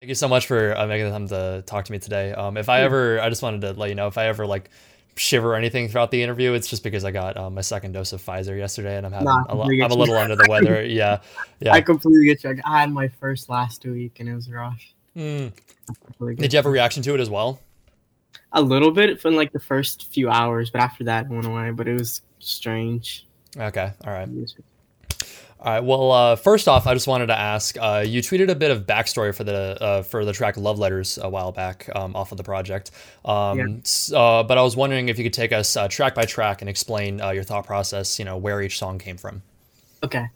Thank you so much for uh, making the time to talk to me today. Um, if I ever, I just wanted to let you know if I ever like shiver or anything throughout the interview, it's just because I got um, my second dose of Pfizer yesterday and I'm having Nah, a lo- I'm a little under the weather. Yeah, yeah. I completely get you. I had my first last week and it was rough. Mm. Did you have a reaction to it as well? A little bit from like the first few hours, but after that it went away. But it was strange. Okay, all right. All right. Well, uh, first off, I just wanted to ask. Uh, you tweeted a bit of backstory for the uh, for the track "Love Letters" a while back um, off of the project. Um, Yeah. uh, but I was wondering if you could take us uh, track by track and explain uh, your thought process. You know, where each song came from. Okay.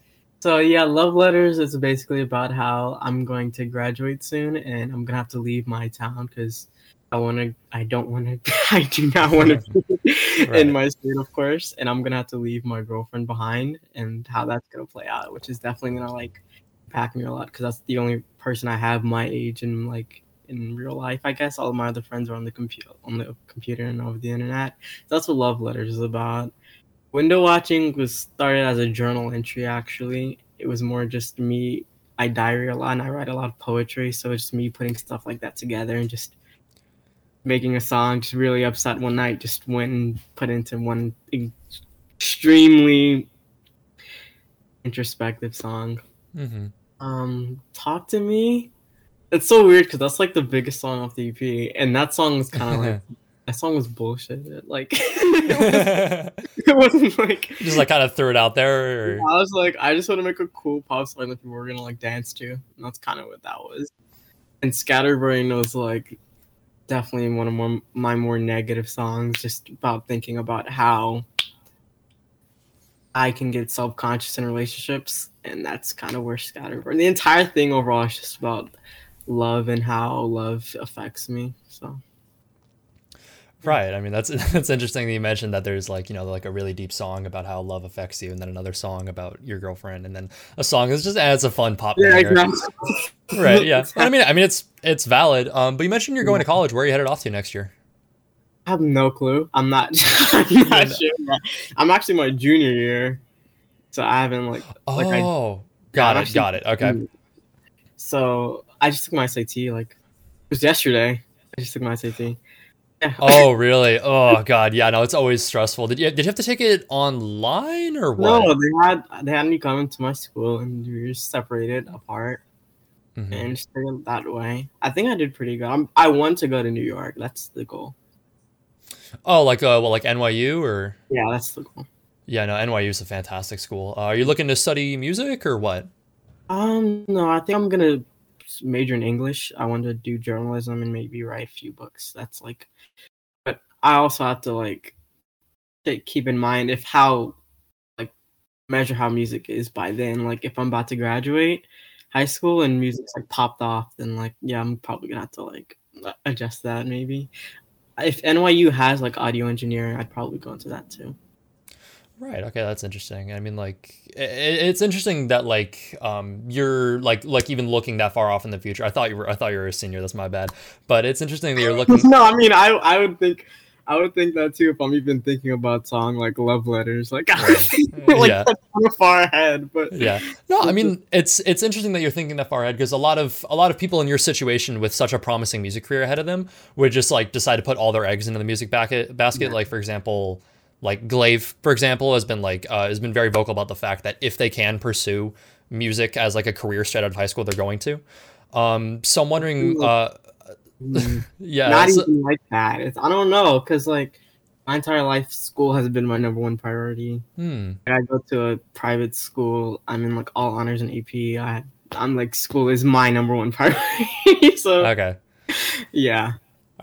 So yeah, love letters is basically about how I'm going to graduate soon and I'm gonna have to leave my town because I want to. I don't want to. I do not want to be Right. in my state, of course, and I'm gonna have to leave my girlfriend behind and how that's gonna play out, which is definitely gonna like impact me a lot because that's the only person I have my age and like in real life. I guess all of my other friends are on the computer, on the computer and over the internet. that's what love letters is about window watching was started as a journal entry actually it was more just me i diary a lot and i write a lot of poetry so it's just me putting stuff like that together and just making a song just really upset one night just went and put into one extremely introspective song Mm-hmm. um talk to me it's so weird because that's like the biggest song off the ep and that song was kind of like that song was bullshit like it wasn't like just like kind of threw it out there. Or... I was like, I just want to make a cool pop song that people were gonna like dance to. And that's kind of what that was. And Scatterbrain was like definitely one of more, my more negative songs, just about thinking about how I can get self conscious in relationships, and that's kind of where Scatterbrain. The entire thing overall is just about love and how love affects me. So Right. I mean, that's that's interesting that you mentioned that there's like you know like a really deep song about how love affects you, and then another song about your girlfriend, and then a song that just adds a fun pop. yeah. Right. Yeah. I mean, I mean, it's it's valid. Um, but you mentioned you're going to college. Where are you headed off to next year? I have no clue. I'm not. I'm not sure. I'm actually my junior year, so I haven't like. Oh, like I, got I'm it. Got it. Okay. So I just took my SAT. Like it was yesterday. I just took my SAT. Yeah. Oh, really? Oh, God. Yeah. No, it's always stressful. Did you did you have to take it online or what? no, they had they had me come to my school and we were just separated apart Mhm. and just took it that way. I think I did pretty good. I'm, I want to go to New York. That's the goal. Oh, like uh, well, like NYU or Yeah, that's the goal. yeah, no, NYU is a fantastic school. Uh, are you looking to study music or what? Um, no, I think I'm gonna major in English. I want to do journalism and maybe write a few books. That's like, but I also have to like keep in mind if how like measure how music is by then. Like if I'm about to graduate high school and music's like popped off, then like yeah, I'm probably gonna have to like adjust that maybe. If NYU has like audio engineering, I'd probably go into that too. Right. Okay, that's interesting. I mean, like, it's interesting that like um you're like like even looking that far off in the future. I thought you were I thought you were a senior. That's my bad. But it's interesting that you're looking. no, I mean, I I would think, I would think that too if I'm even thinking about song like love letters, like, like Yeah. far ahead. But yeah no i mean it's it's interesting that you're thinking that far ahead because a lot of a lot of people in your situation with such a promising music career ahead of them would just like decide to put all their eggs into the music basket basket Yeah. like for example like glaive for example has been like uh, has been very vocal about the fact that if they can pursue music as like a career straight out of high school they're going to um so i'm wondering uh mm, yeah not even like that. It's I don't know because like my entire life, school has been my number one priority. hmm I go to a private school. I'm in like all honors and AP. I I'm like school is my number one priority. so okay yeah.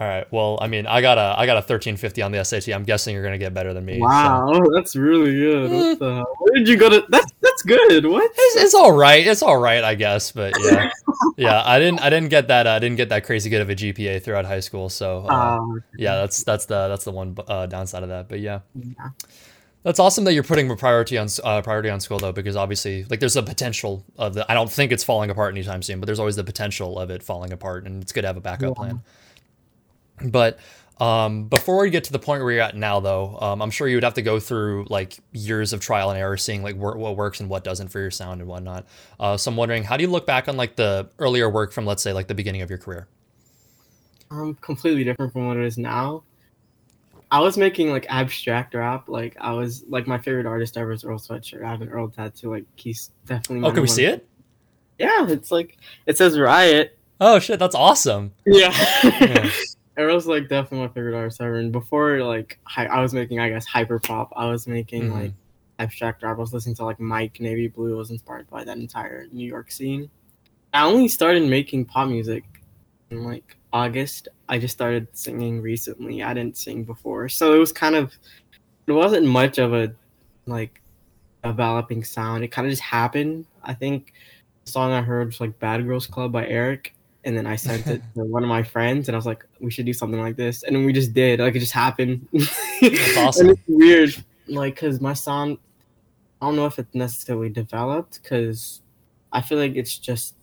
All right well i mean i got a i got a 1350 on the sat i'm guessing you're gonna get better than me so- Wow, that's really good. What the hell? Where did you go to? That's that's good. What? It's, it's all right. It's all right, I guess. But yeah, yeah. I didn't. I didn't get that. I didn't get that crazy good of a GPA throughout high school. So uh, Um, yeah, that's that's the that's the one uh, downside of that. But yeah, yeah. that's awesome that you're putting a priority on uh, priority on school though, because obviously, like, there's a potential of the. I don't think it's falling apart anytime soon, but there's always the potential of it falling apart, and it's good to have a backup Yeah. plan. But Um, before we get to the point where you're at now, though, um, I'm sure you would have to go through like years of trial and error, seeing like wor- what works and what doesn't for your sound and whatnot. Uh, so I'm wondering, how do you look back on like the earlier work from, let's say, like the beginning of your career? Um, completely different from what it is now. I was making like abstract rap. Like I was like my favorite artist ever is Earl Sweatshirt. I have an Earl tattoo. Like he's definitely. Oh, can we see it? Yeah, it's like it says Riot. Oh shit, that's awesome. Yeah. yeah. Earl's like definitely my favorite artist ever. And before like hi- I was making I guess hyper pop. I was making Mhm. like abstract rap. I was listening to like Mike Navy Blue. I was inspired by that entire New York scene. I only started making pop music in like August. I just started singing recently. I didn't sing before, so it was kind of it wasn't much of a like developing sound. It kind of just happened. I think the song I heard was like "Bad Girls Club" by Eric, and then I sent it to one of my friends, and I was like, "We should do something like this," and then we just did. Like it just happened. That's awesome. and it's weird, like because my sound, I don't know if it's necessarily developed, because I feel like it's just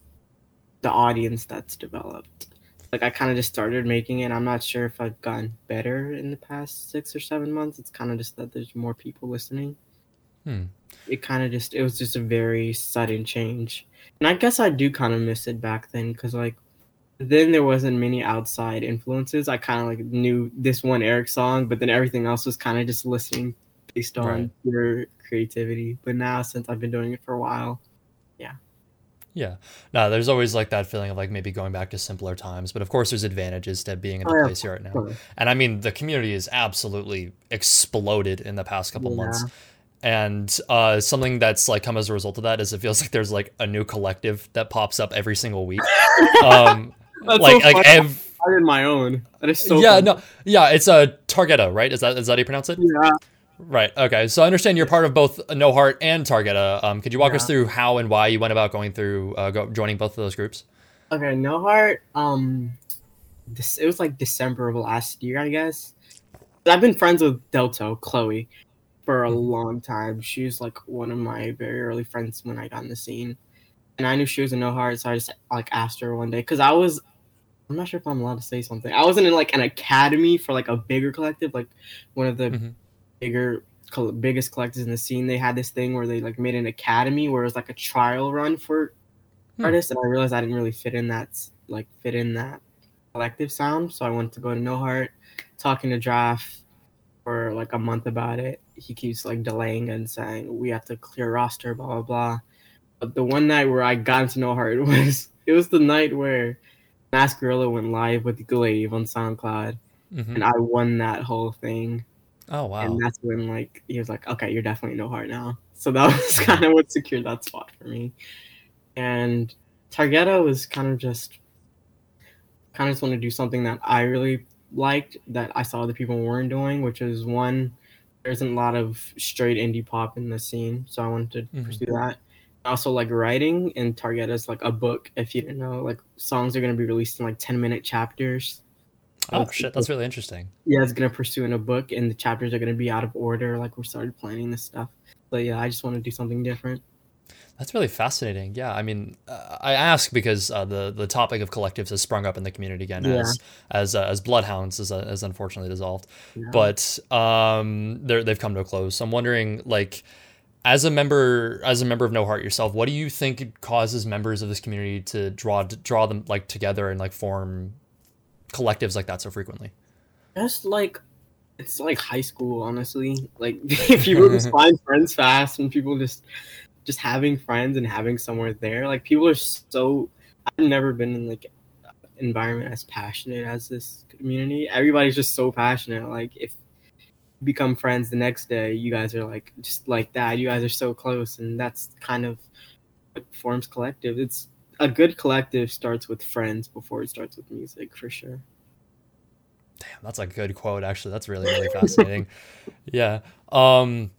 the audience that's developed. Like I kind of just started making it. I'm not sure if I've gotten better in the past six or seven months. It's kind of just that there's more people listening. Hmm. It kind of just it was just a very sudden change, and I guess I do kind of miss it back then because like then there wasn't many outside influences. I kind of like knew this one Eric song, but then everything else was kind of just listening based on Right. your creativity. But now since I've been doing it for a while, Yeah. Yeah. No, there's always like that feeling of like maybe going back to simpler times, but of course there's advantages to being in the Oh, yeah, place you're at now. Sure. And I mean, the community has absolutely exploded in the past couple Yeah. months. And uh, something that's like come as a result of that is it feels like there's like a new collective that pops up every single week. Um, That's like so like funny. ev- I started my own. That is so yeah, funny. no, yeah, it's a Targeta, right? Is that is that how you pronounce it? Yeah. Right. Okay. So I understand you're part of both No Heart and Targeta. Um, could you walk us through how and why you went about going through uh, go, joining both of those groups? Okay, No Heart. Um, this it was like December of last year, I guess. I've been friends with Delto Chloe for a long time. She's like one of my very early friends when I got in the scene, and I knew she was a No Heart, so I just like asked her one day because I was. I'm not sure if I'm allowed to say something. I wasn't in like an academy for like a bigger collective, like one of the Mhm. bigger, biggest collectives in the scene. They had this thing where they like made an academy where it was like a trial run for Hmm. artists, and I realized I didn't really fit in that like fit in that collective sound. So I wanted to go to No Heart, talking to Draft for like a month about it. He keeps like delaying and saying we have to clear roster, blah blah blah. But the one night where I got into No Heart was it was the night where Mask Gorilla went live with Glaive on SoundCloud, Mhm. and I won that whole thing. Oh wow. And that's when like he was like, okay, you're definitely no heart now. So that was kind of what secured that spot for me. And Targeta was kind of just kind of just want to do something that I really liked that I saw other people weren't doing, which is one, there isn't a lot of straight indie pop in the scene, so I wanted to Mhm. pursue that. Also like writing, and target is like a book. If you didn't know, like songs are gonna be released in like ten minute chapters. oh it's- shit, that's really interesting. yeah, it's gonna pursue in a book, and the chapters are gonna be out of order. Like we started planning this stuff, but yeah, I just want to do something different. That's really fascinating. Yeah, I mean, uh, I ask because uh, the the topic of collectives has sprung up in the community again Yeah. as as uh, as Bloodhounds is, uh, is unfortunately dissolved. Yeah. but um they're, they've come to a close so i'm wondering like as a member as a member of no heart yourself what do you think causes members of this community to draw draw them like together and like form collectives like that so frequently just like it's like high school, honestly. Like people just find friends fast, and people just just having friends and having somewhere there. Like people are so. I've never been in like environment as passionate as this community. Everybody's just so passionate. Like if become friends the next day, you guys are like just like that. You guys are so close, and that's kind of what forms collective. It's a good collective starts with friends before it starts with music, for sure. damn that's a good quote actually that's really really fascinating yeah um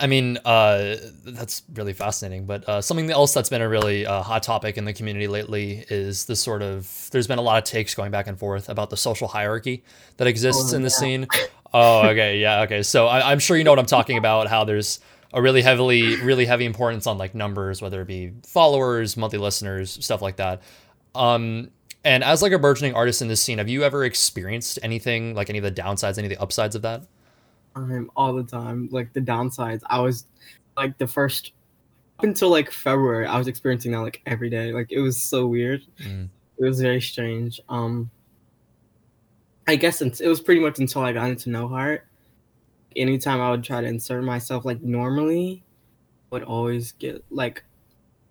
I mean, uh, that's really fascinating. But uh, something else that's been a really uh, hot topic in the community lately is this sort of. There's been a lot of takes going back and forth about the social hierarchy that exists Oh, in the yeah. scene. Oh, okay, yeah, okay. So I, I'm sure you know what I'm talking about. How there's a really heavily, really heavy importance on like numbers, whether it be followers, monthly listeners, stuff like that. Um, And as like a burgeoning artist in this scene, have you ever experienced anything like any of the downsides, any of the upsides of that? Um, all the time. Like the downsides, I was like the first up until like February, I was experiencing that like every day. Like it was so weird. Mm. It was very strange. Um, I guess it was pretty much until I got into No Heart. Anytime I would try to insert myself like normally, would always get like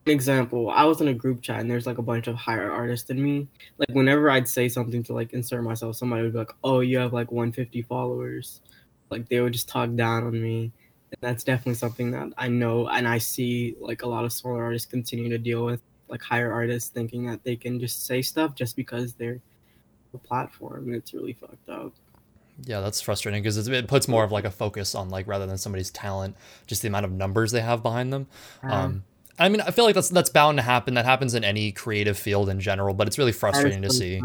an example. I was in a group chat and there's like a bunch of higher artists than me. Like whenever I'd say something to like insert myself, somebody would be like, "Oh, you have like 150 followers." Like they would just talk down on me. And that's definitely something that I know and I see like a lot of smaller artists continue to deal with. Like higher artists thinking that they can just say stuff just because they're a platform. It's really fucked up. Yeah, that's frustrating because it puts more of like a focus on like rather than somebody's talent, just the amount of numbers they have behind them. Um, I mean, I feel like that's that's bound to happen. That happens in any creative field in general, but it's really frustrating to see.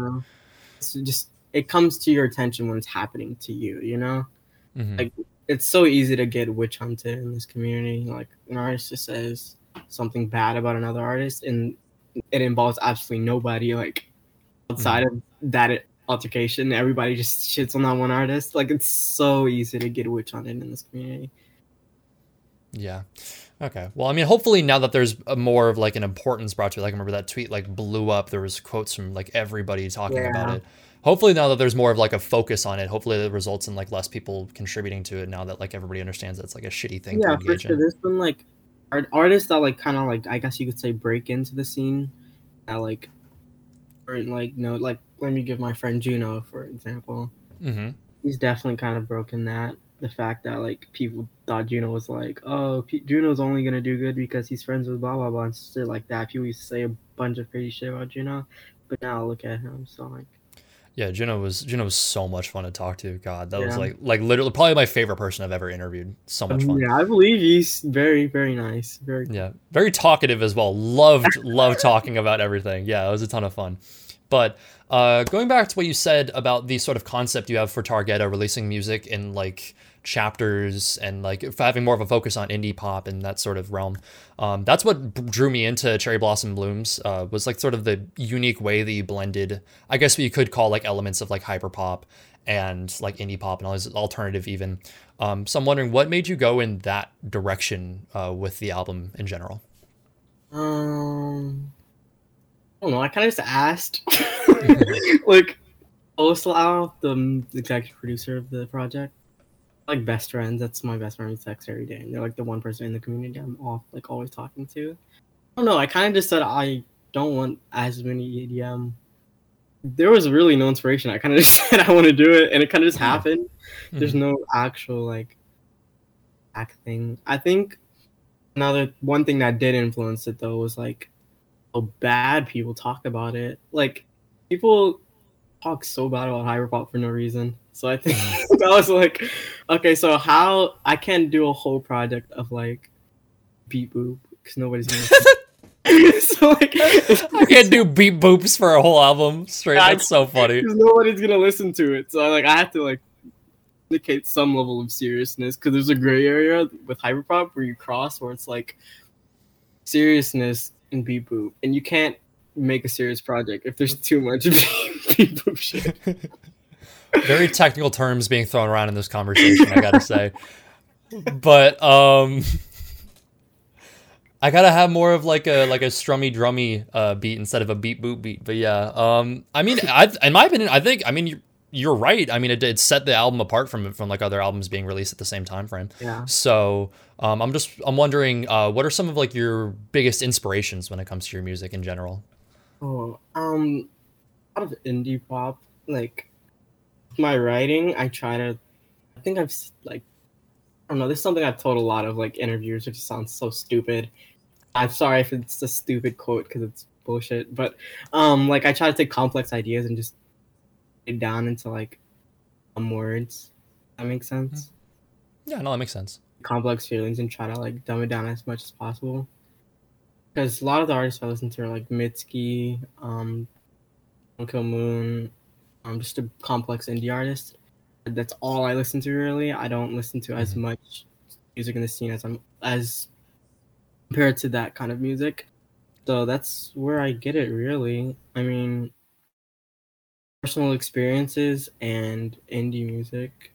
It's just it comes to your attention when it's happening to you. You know, Mhm. like it's so easy to get witch hunted in this community. Like an artist just says something bad about another artist, and it involves absolutely nobody. Like outside mm-hmm. of that altercation, everybody just shits on that one artist. Like it's so easy to get witch hunted in this community. Yeah. Okay. Well, I mean, hopefully now that there's a more of like an importance brought to it, like I remember that tweet like blew up. There was quotes from like everybody talking about it. Hopefully now that there's more of like a focus on it, hopefully it results in like less people contributing to it now that like everybody understands that it's like a shitty thing yeah, to for sure. in. There's been like art- artists that like kind of like I guess you could say break into the scene. That like, or like no, like let me give my friend Juno for example. Mm-hmm. He's definitely kind of broken that. The fact that like people thought Juno was like, oh, P- Juno's only gonna do good because he's friends with blah blah blah and shit like that. People used to say a bunch of crazy shit about Juno, but now look at him. So like, Yeah, Juno was Juno was so much fun to talk to. God, that was like like literally probably my favorite person I've ever interviewed. So much fun. yeah, I believe he's very very nice. Very Yeah, very talkative as well. Loved loved talking about everything. Yeah, it was a ton of fun. But uh, going back to what you said about the sort of concept you have for Targeta releasing music in like chapters and like having more of a focus on indie pop and that sort of realm. Um, that's what drew me into Cherry Blossom Blooms. Uh, was like sort of the unique way that you blended, I guess what you could call like elements of like hyper pop and like indie pop and all this alternative even. Um, so I'm wondering what made you go in that direction uh, with the album in general. Um, I don't know. I kind of just asked, like, Oslao, the, the executive producer of the project, like best friends. That's my best friend. We text every day, and they're like the one person in the community I'm off, like always talking to. I don't know. I kind of just said I don't want as many EDM. There was really no inspiration. I kind of just said I want to do it, and it kind of just happened. There's Mhm. no actual like act thing. I think another one thing that did influence it though was like how bad people talk about it. Like people talk so bad about hyperpop for no reason. So I think that was like, okay, so how I can't do a whole project of like beep boop because nobody's gonna. so like, I can't do beep boops for a whole album straight. I- That's so funny. because nobody's gonna listen to it. So like I have to like indicate some level of seriousness because there's a gray area with hyperpop where you cross where it's like seriousness and beep boop, and you can't make a serious project if there's too much beep boop shit. Very technical terms being thrown around in this conversation, I gotta say. But um I gotta have more of like a like a strummy drummy uh beat instead of a beat boot beat. But yeah, um I mean I in my opinion, I think I mean you're, you're right. I mean it, it set the album apart from from like other albums being released at the same time frame. Yeah. So um, I'm just I'm wondering uh, what are some of like your biggest inspirations when it comes to your music in general? Oh, um, lot of indie pop. Like my writing, I try to. I think I've like, I don't know. This is something I've told a lot of like interviewers, which sounds so stupid. I'm sorry if it's a stupid quote because it's bullshit. But um, like I try to take complex ideas and just it down into like some words. That makes sense. Yeah, no, that makes sense. Complex feelings and try to like dumb it down as much as possible. Because a lot of the artists I listen to are like Mitski, um, Kill Moon, um, just a complex indie artist. That's all I listen to really. I don't listen to as Mhm. much music in the scene as I'm as compared to that kind of music. So that's where I get it really. I mean, personal experiences and indie music.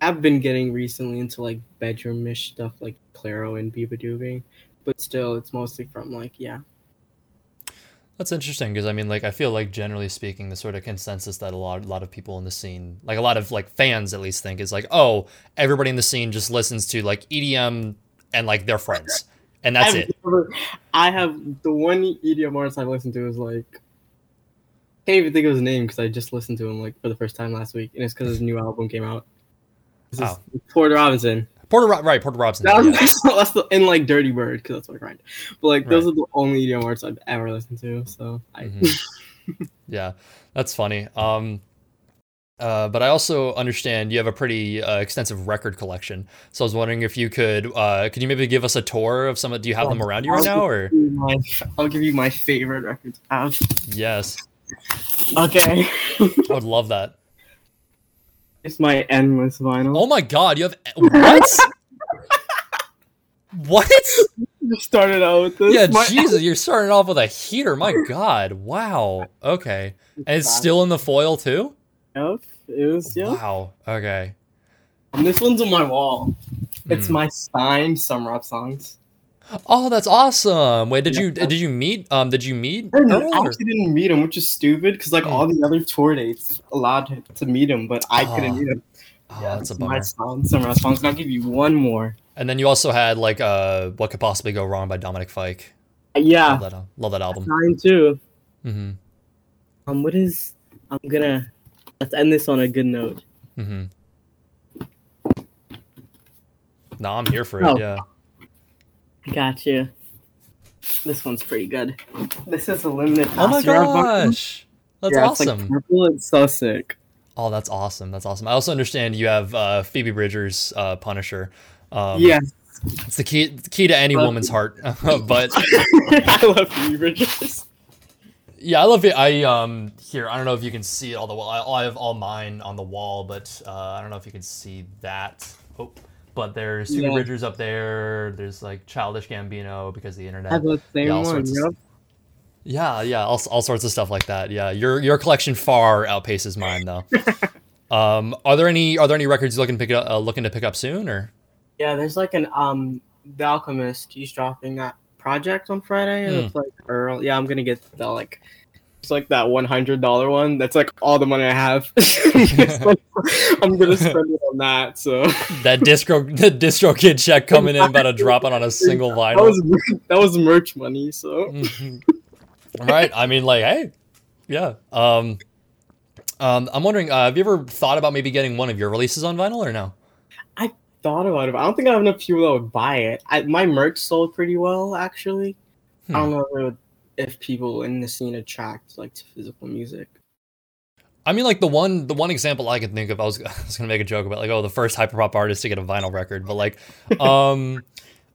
I've been getting recently into like bedroomish stuff like Clairo and Beabadoobee, but still, it's mostly from like yeah. That's interesting because I mean, like, I feel like generally speaking, the sort of consensus that a lot, a lot of people in the scene, like a lot of like fans at least, think is like, oh, everybody in the scene just listens to like EDM and like their friends, and that's I've it. never- I have the one EDM artist I've listened to is like can't even think of his name because I just listened to him like for the first time last week, and it's because his new album came out. This is Oh. Porter Robinson. Porter, right? Porter Robinson. That was, yeah. that's, the and like Dirty Bird because that's what I grind. But like those Right. are the only EDM words I've ever listened to. So I Mhm. Yeah, that's funny. Um, uh, but I also understand you have a pretty uh, extensive record collection. So I was wondering if you could, uh, could you maybe give us a tour of some? of Do you have them around you right now, or my, I'll give you my favorite records. Yes? Okay, I would love that. It's my endless vinyl. Oh my God, you have what? what? You started out with this. Yeah, My- Jesus, you're starting off with a heater. My God, wow. Okay, and it's still in the foil too. Yep, it was. Wow. Okay. And this one's on my wall. It's Hmm. my signed summer up songs. Oh, that's awesome. Wait, did Yeah. you did you meet um did you meet I or- actually didn't meet him, which is stupid because like all the other tour dates allowed him to meet him, but I Oh, couldn't meet him. Oh, yeah, that's a it's my bummer. signed summer songs. I'll give you one more. And then you also had like uh what could possibly go wrong by Dominic Fike. Uh, Yeah, Love that love that album. Mine too. Mm-hmm. Um, what is? I'm gonna let's end this on a good note. Mm-hmm. No, I'm here for it. Oh. Yeah. Got you. This one's pretty good. This is a limited. Oh my pass around gosh, that's Yeah, it's, like, awesome. purple. It's so sick. oh, that's awesome. That's awesome. I also understand you have uh, Phoebe Bridgers' uh, Punisher. Um, yeah, it's the key the key to any Love woman's heart. but I love Phoebe Bridgers. Yeah, I love it. I um here. I don't know if you can see it all the wall. I, I have all mine on the wall, but uh, I don't know if you can see that. Oh, but there's Phoebe Yeah. Bridgers up there. There's like Childish Gambino because of the internet. Have the same Yeah, all one. sorts of Yep. Yeah, yeah, all, all sorts of stuff like that. Yeah, your your collection far outpaces mine though. um, are there any are there any records you're looking to pick up uh, looking to pick up soon or? Yeah, there's like an um, The Alchemist. He's dropping that project on Friday. and Hmm. It's like Earl. Yeah, I'm gonna get the like. It's like that one hundred dollar one. That's like all the money I have. I'm gonna spend it on that. So That distro the DistroKid check coming in about to drop it on a single that vinyl. was that was merch money. So Mhm. right. I mean, like, hey, yeah. Um, um, I'm wondering, uh, have you ever thought about maybe getting one of your releases on vinyl or no? I thought about it. I don't think I have enough people that would buy it. I, my merch sold pretty well actually. I don't know if, it would, if people in the scene attract like to physical music. I mean, like the one, the one example I could think of, I was, I was gonna make a joke about, like, oh, the first hyperpop artist to get a vinyl record, but like, um,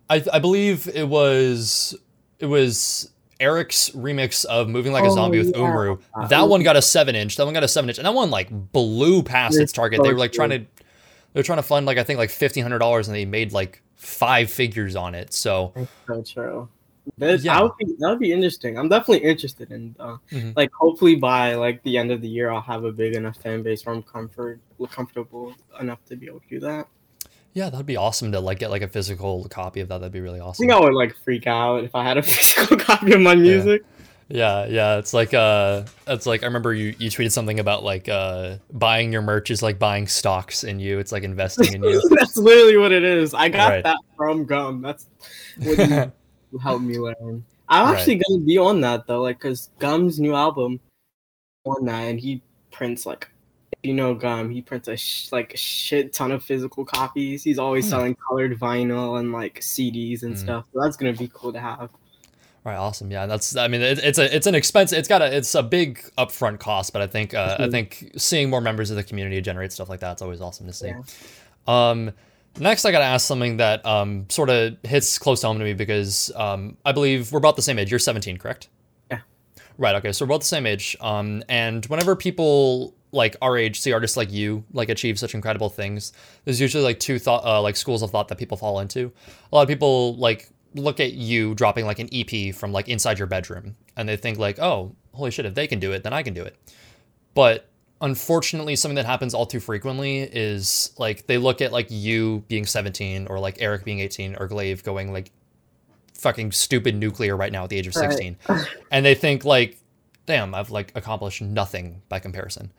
I, I believe it was, it was Eric's remix of "Moving Like a Oh, Zombie" with yeah. Umru. That one got a seven inch. That one got a seven inch, and that one like blew past its It's target. so They were like trying to, they were trying to fund like I think like fifteen hundred dollars, and they made like five figures on it. So That's so true. That, Yeah. would be that would be interesting. I'm definitely interested in uh, Mhm. like hopefully by like the end of the year I'll have a big enough fan base where I'm comfort comfortable enough to be able to do that. yeah, that'd be awesome to like get like a physical copy of that. That'd be really I awesome. think I would like freak out if I had a physical copy of my music. Yeah, yeah. It's like uh it's like I remember you you tweeted something about like uh buying your merch is like buying stocks in you. It's like investing in you. That's literally what it is. I got Right. that from Gum. That's what helped me learn. I'm Right. actually gonna be on that though, like, cause Gum's new album on that, and he prints like, if you know Gum, he prints a sh- like a shit ton of physical copies. He's always Hmm. selling colored vinyl and like CDs and Hmm. stuff. So that's gonna be cool to have. Right, awesome. Yeah, that's. I mean, it, it's a it's an expense. It's got a it's a big upfront cost, but I think uh, I Mhm. think seeing more members of the community generate stuff like that is always awesome to see. Yeah. Um, next, I got to ask something that um sort of hits close to home to me because um I believe we're about the same age. You're 17, correct? Yeah. Right. Okay. So we're about the same age. Um, and whenever people like our age see artists like you like achieve such incredible things, there's usually like two thought uh, like schools of thought that people fall into. A lot of people like look at you dropping like an EP from like inside your bedroom, and they think like, oh, holy shit, if they can do it, then I can do it. but unfortunately something that happens all too frequently is like they look at like you being 17 or like Eric being 18 or Glaive going like fucking stupid nuclear right now at the age of 16 right. and they think like damn I've like accomplished nothing by comparison.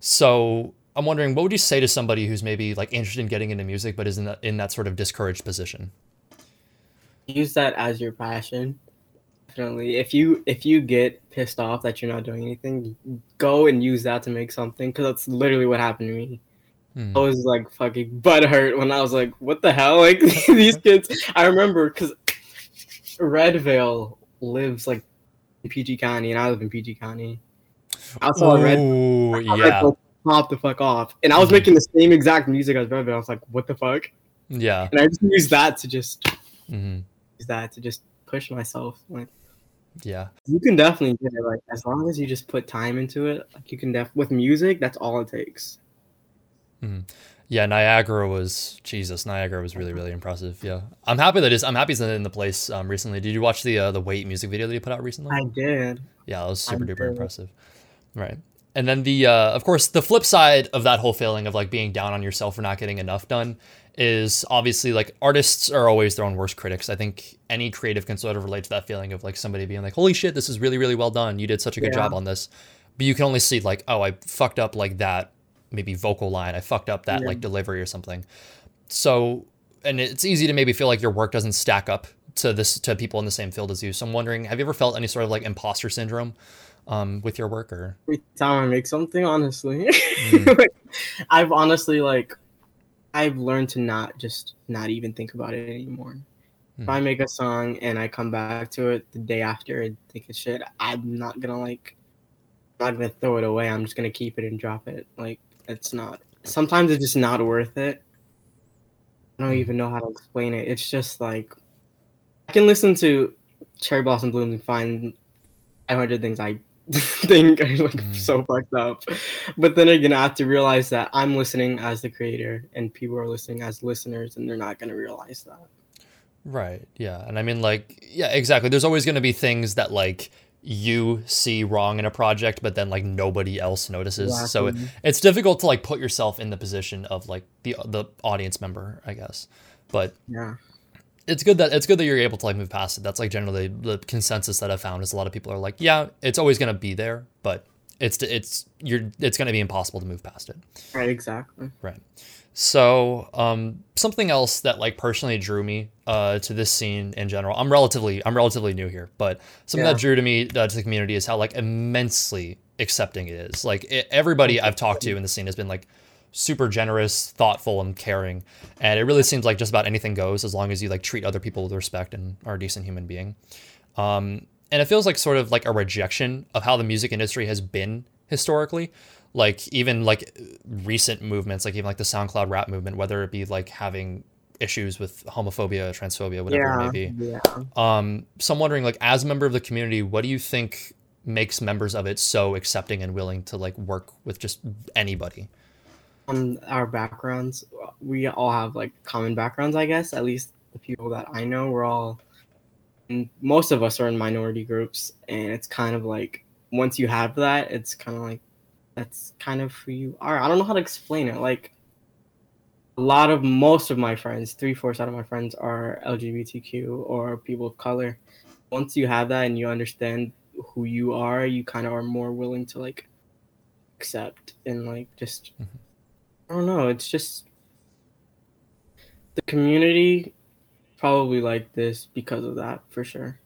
So I'm wondering what would you say to somebody who's maybe like interested in getting into music but is in that, in that sort of discouraged position? Use that as your passion definitely. If you if you get pissed off that you're not doing anything go and use that to make something because that's literally what happened to me. Hmm. i was like fucking butt hurt when i was like what the hell? Like these kids i remember because redvale lives like in pg county and i live in pg county. I saw red I yeah. Like, pop the fuck off and i was mm-hmm. making the same exact music as redvale i was like what the fuck? Yeah. And i just used that to just mm-hmm. use that to just push myself like yeah. You can definitely get it. Like as long as you just put time into it, like you can def with music, that's all it takes. Mm-hmm. Yeah, Niagara was Jesus. Niagara was really really impressive. Yeah, I'm happy that is. I'm happy it's in the place um, recently. Did you watch the uh, the Wait music video that you put out recently? I did. Yeah, it was super duper impressive. Right. And then the uh, of course the flip side of that whole feeling of like being down on yourself for not getting enough done is obviously like artists are always their own worst critics. I think any creative can sort of relate to that feeling of like somebody being like, "Holy shit, this is really really well done. You did such a good yeah. job on this." But you can only see like, "Oh, I fucked up like that maybe vocal line. I fucked up that yeah. like delivery or something." So, and it's easy to maybe feel like your work doesn't stack up to this to people in the same field as you. So I'm wondering, have you ever felt any sort of like imposter syndrome um, with your work or every time I make something, honestly. Mm. I've honestly like I've learned to not just not even think about it anymore. Mm. If I hmm. make a song and I come back to it the day after and think it's shit, I'm not gonna like I'm not gonna throw it away. I'm just gonna keep it and drop it. Like it's not sometimes it's just not worth it. I don't hmm. even know how to explain it. It's just like I can listen to Cherry Blossom Blooms and find 500 things I think I like mm. so fucked up. But then again, I have to realize that I'm listening as the creator and people are listening as listeners and they're not going to realize that. Right. Yeah. And I mean, like, yeah, exactly. There's always going to be things that, like, you see wrong in a project, but then, like, nobody else notices. Exactly. So it, it's difficult to, like, put yourself in the position of, like, the, the audience member, I guess. But yeah it's good that it's good that you're able to like move past it. That's like generally the consensus that I've found is a lot of people are like, yeah, it's always gonna be there, but it's it's you're it's gonna be impossible to move past it. Right. Exactly. Right. So um, something else that like personally drew me uh, to this scene in general. I'm relatively I'm relatively new here, but something yeah. that drew to me uh, to the community is how like immensely accepting it is. Like it, everybody I've talked to in the scene has been like super generous, thoughtful, and caring. And it really seems like just about anything goes as long as you like treat other people with respect and are a decent human being. Um, and it feels like sort of like a rejection of how the music industry has been historically. Like even like recent movements, like even like the SoundCloud rap movement, whether it be like having issues with homophobia, transphobia, whatever yeah, it may be. Yeah. Um, so I'm wondering, like, as a member of the community, what do you think makes members of it so accepting and willing to like work with just anybody? On our backgrounds, we all have like common backgrounds, I guess. At least the people that I know, we're all, most of us are in minority groups, and it's kind of like once you have that, it's kind of like that's kind of who you are. I don't know how to explain it. Like a lot of most of my friends, three fourths out of my friends are LGBTQ or people of color. Once you have that and you understand who you are, you kind of are more willing to like accept and like just mm-hmm I don't know. It's just the community probably like this because of that for sure.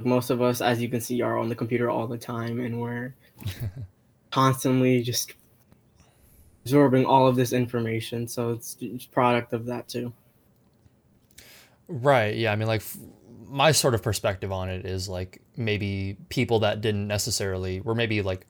Most of us, as you can see, are on the computer all the time, and we're constantly just absorbing all of this information. So it's, it's product of that too. Right. Yeah. I mean, like my sort of perspective on it is like maybe people that didn't necessarily were maybe like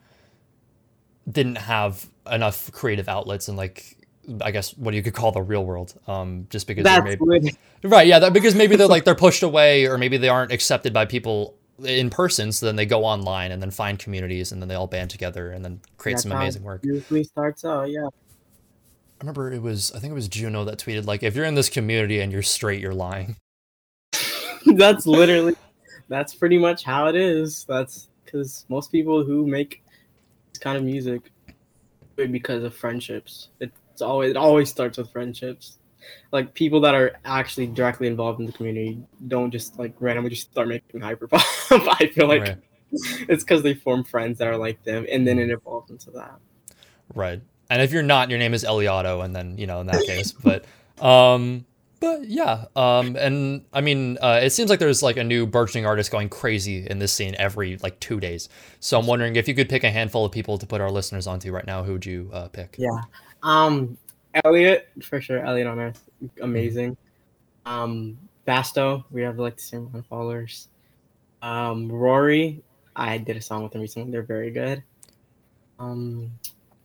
didn't have enough creative outlets and like I guess what you could call the real world, um, just because That's maybe right, yeah, that, because maybe they're like they're pushed away or maybe they aren't accepted by people in person, so then they go online and then find communities and then they all band together and then create That's some amazing work. Usually starts out, yeah. I remember it was I think it was Juno that tweeted like if you're in this community and you're straight, you're lying. that's literally that's pretty much how it is. That's because most people who make kind of music because of friendships. It's always it always starts with friendships. Like people that are actually directly involved in the community don't just like randomly just start making hyperpop. I feel like right. it's because they form friends that are like them, and then it evolves into that. Right. And if you're not, your name is Eliotto, and then you know in that case, but um, but yeah, um, and I mean, uh, it seems like there's like a new burgeoning artist going crazy in this scene every like two days. So I'm wondering if you could pick a handful of people to put our listeners onto right now. Who would you uh, pick? Yeah, um, Elliot for sure. Elliot on Earth, amazing. Um, Basto, we have like the same amount of followers. Um, Rory, I did a song with them recently. They're very good. Um,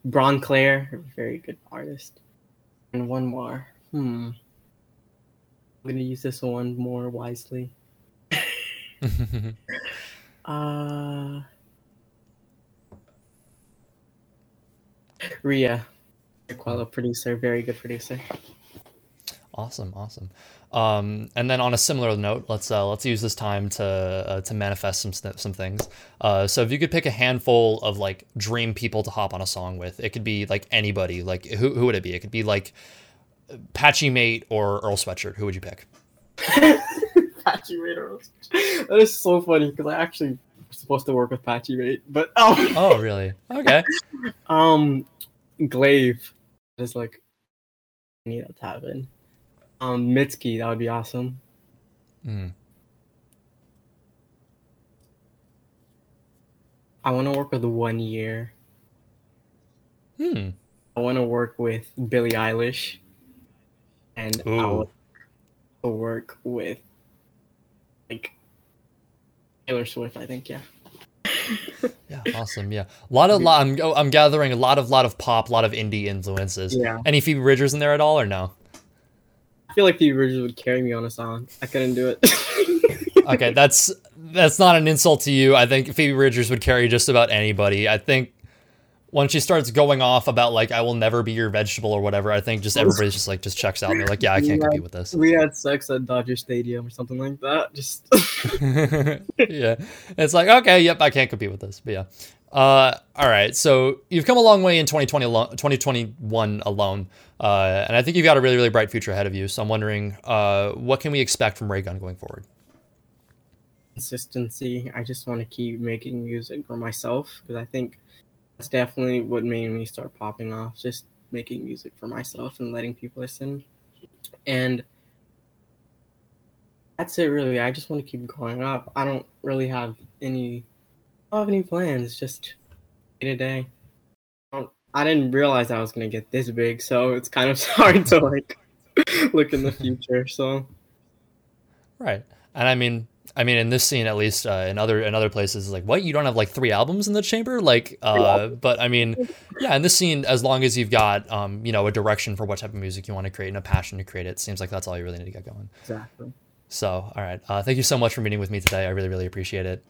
Braun Claire, very good artist. And one more. Hmm. I'm gonna use this one more wisely. uh, Ria, Aquella producer, very good producer. Awesome, awesome. Um, and then on a similar note, let's uh, let's use this time to uh, to manifest some some things. Uh, so if you could pick a handful of like dream people to hop on a song with, it could be like anybody. Like who who would it be? It could be like Patchy Mate or Earl Sweatshirt? Who would you pick? Patchy Mate or Earl Sweatshirt. That is so funny because I actually was supposed to work with Patchy Mate, but oh, oh really? Okay. um, Glaive is like I need that to happen. Um, Mitski, that would be awesome. Hmm. I want to work with one year. Hmm. I want to work with Billie Eilish and Ooh. I will work with like Taylor Swift. I think, yeah. yeah, awesome. Yeah, a lot of lot. I'm oh, I'm gathering a lot of lot of pop, a lot of indie influences. Yeah. Any Phoebe Bridgers in there at all, or no? I feel like Phoebe Bridgers would carry me on a song. I couldn't do it. okay, that's that's not an insult to you. I think Phoebe Bridgers would carry just about anybody. I think when she starts going off about like I will never be your vegetable or whatever, I think just everybody's just like just checks out and they're like, yeah, I can't compete with this. We had sex at Dodger Stadium or something like that. Just yeah, it's like okay, yep, I can't compete with this. But yeah, uh, all right. So you've come a long way in 2020 alone, 2021 alone, uh, and I think you've got a really really bright future ahead of you. So I'm wondering, uh, what can we expect from Raegun going forward? Consistency. I just want to keep making music for myself because I think that's definitely what made me start popping off. Just making music for myself and letting people listen. And that's it really. I just want to keep growing up. I don't really have any I don't have any plans, just day to day. Um, I didn't realize I was gonna get this big, so it's kind of hard to like look in the future. So Right. And I mean I mean, in this scene, at least, uh, in other in other places, like what you don't have like three albums in the chamber, like. Uh, but I mean, yeah, in this scene, as long as you've got, um, you know, a direction for what type of music you want to create and a passion to create it, seems like that's all you really need to get going. Exactly. So, all right, uh, thank you so much for meeting with me today. I really, really appreciate it.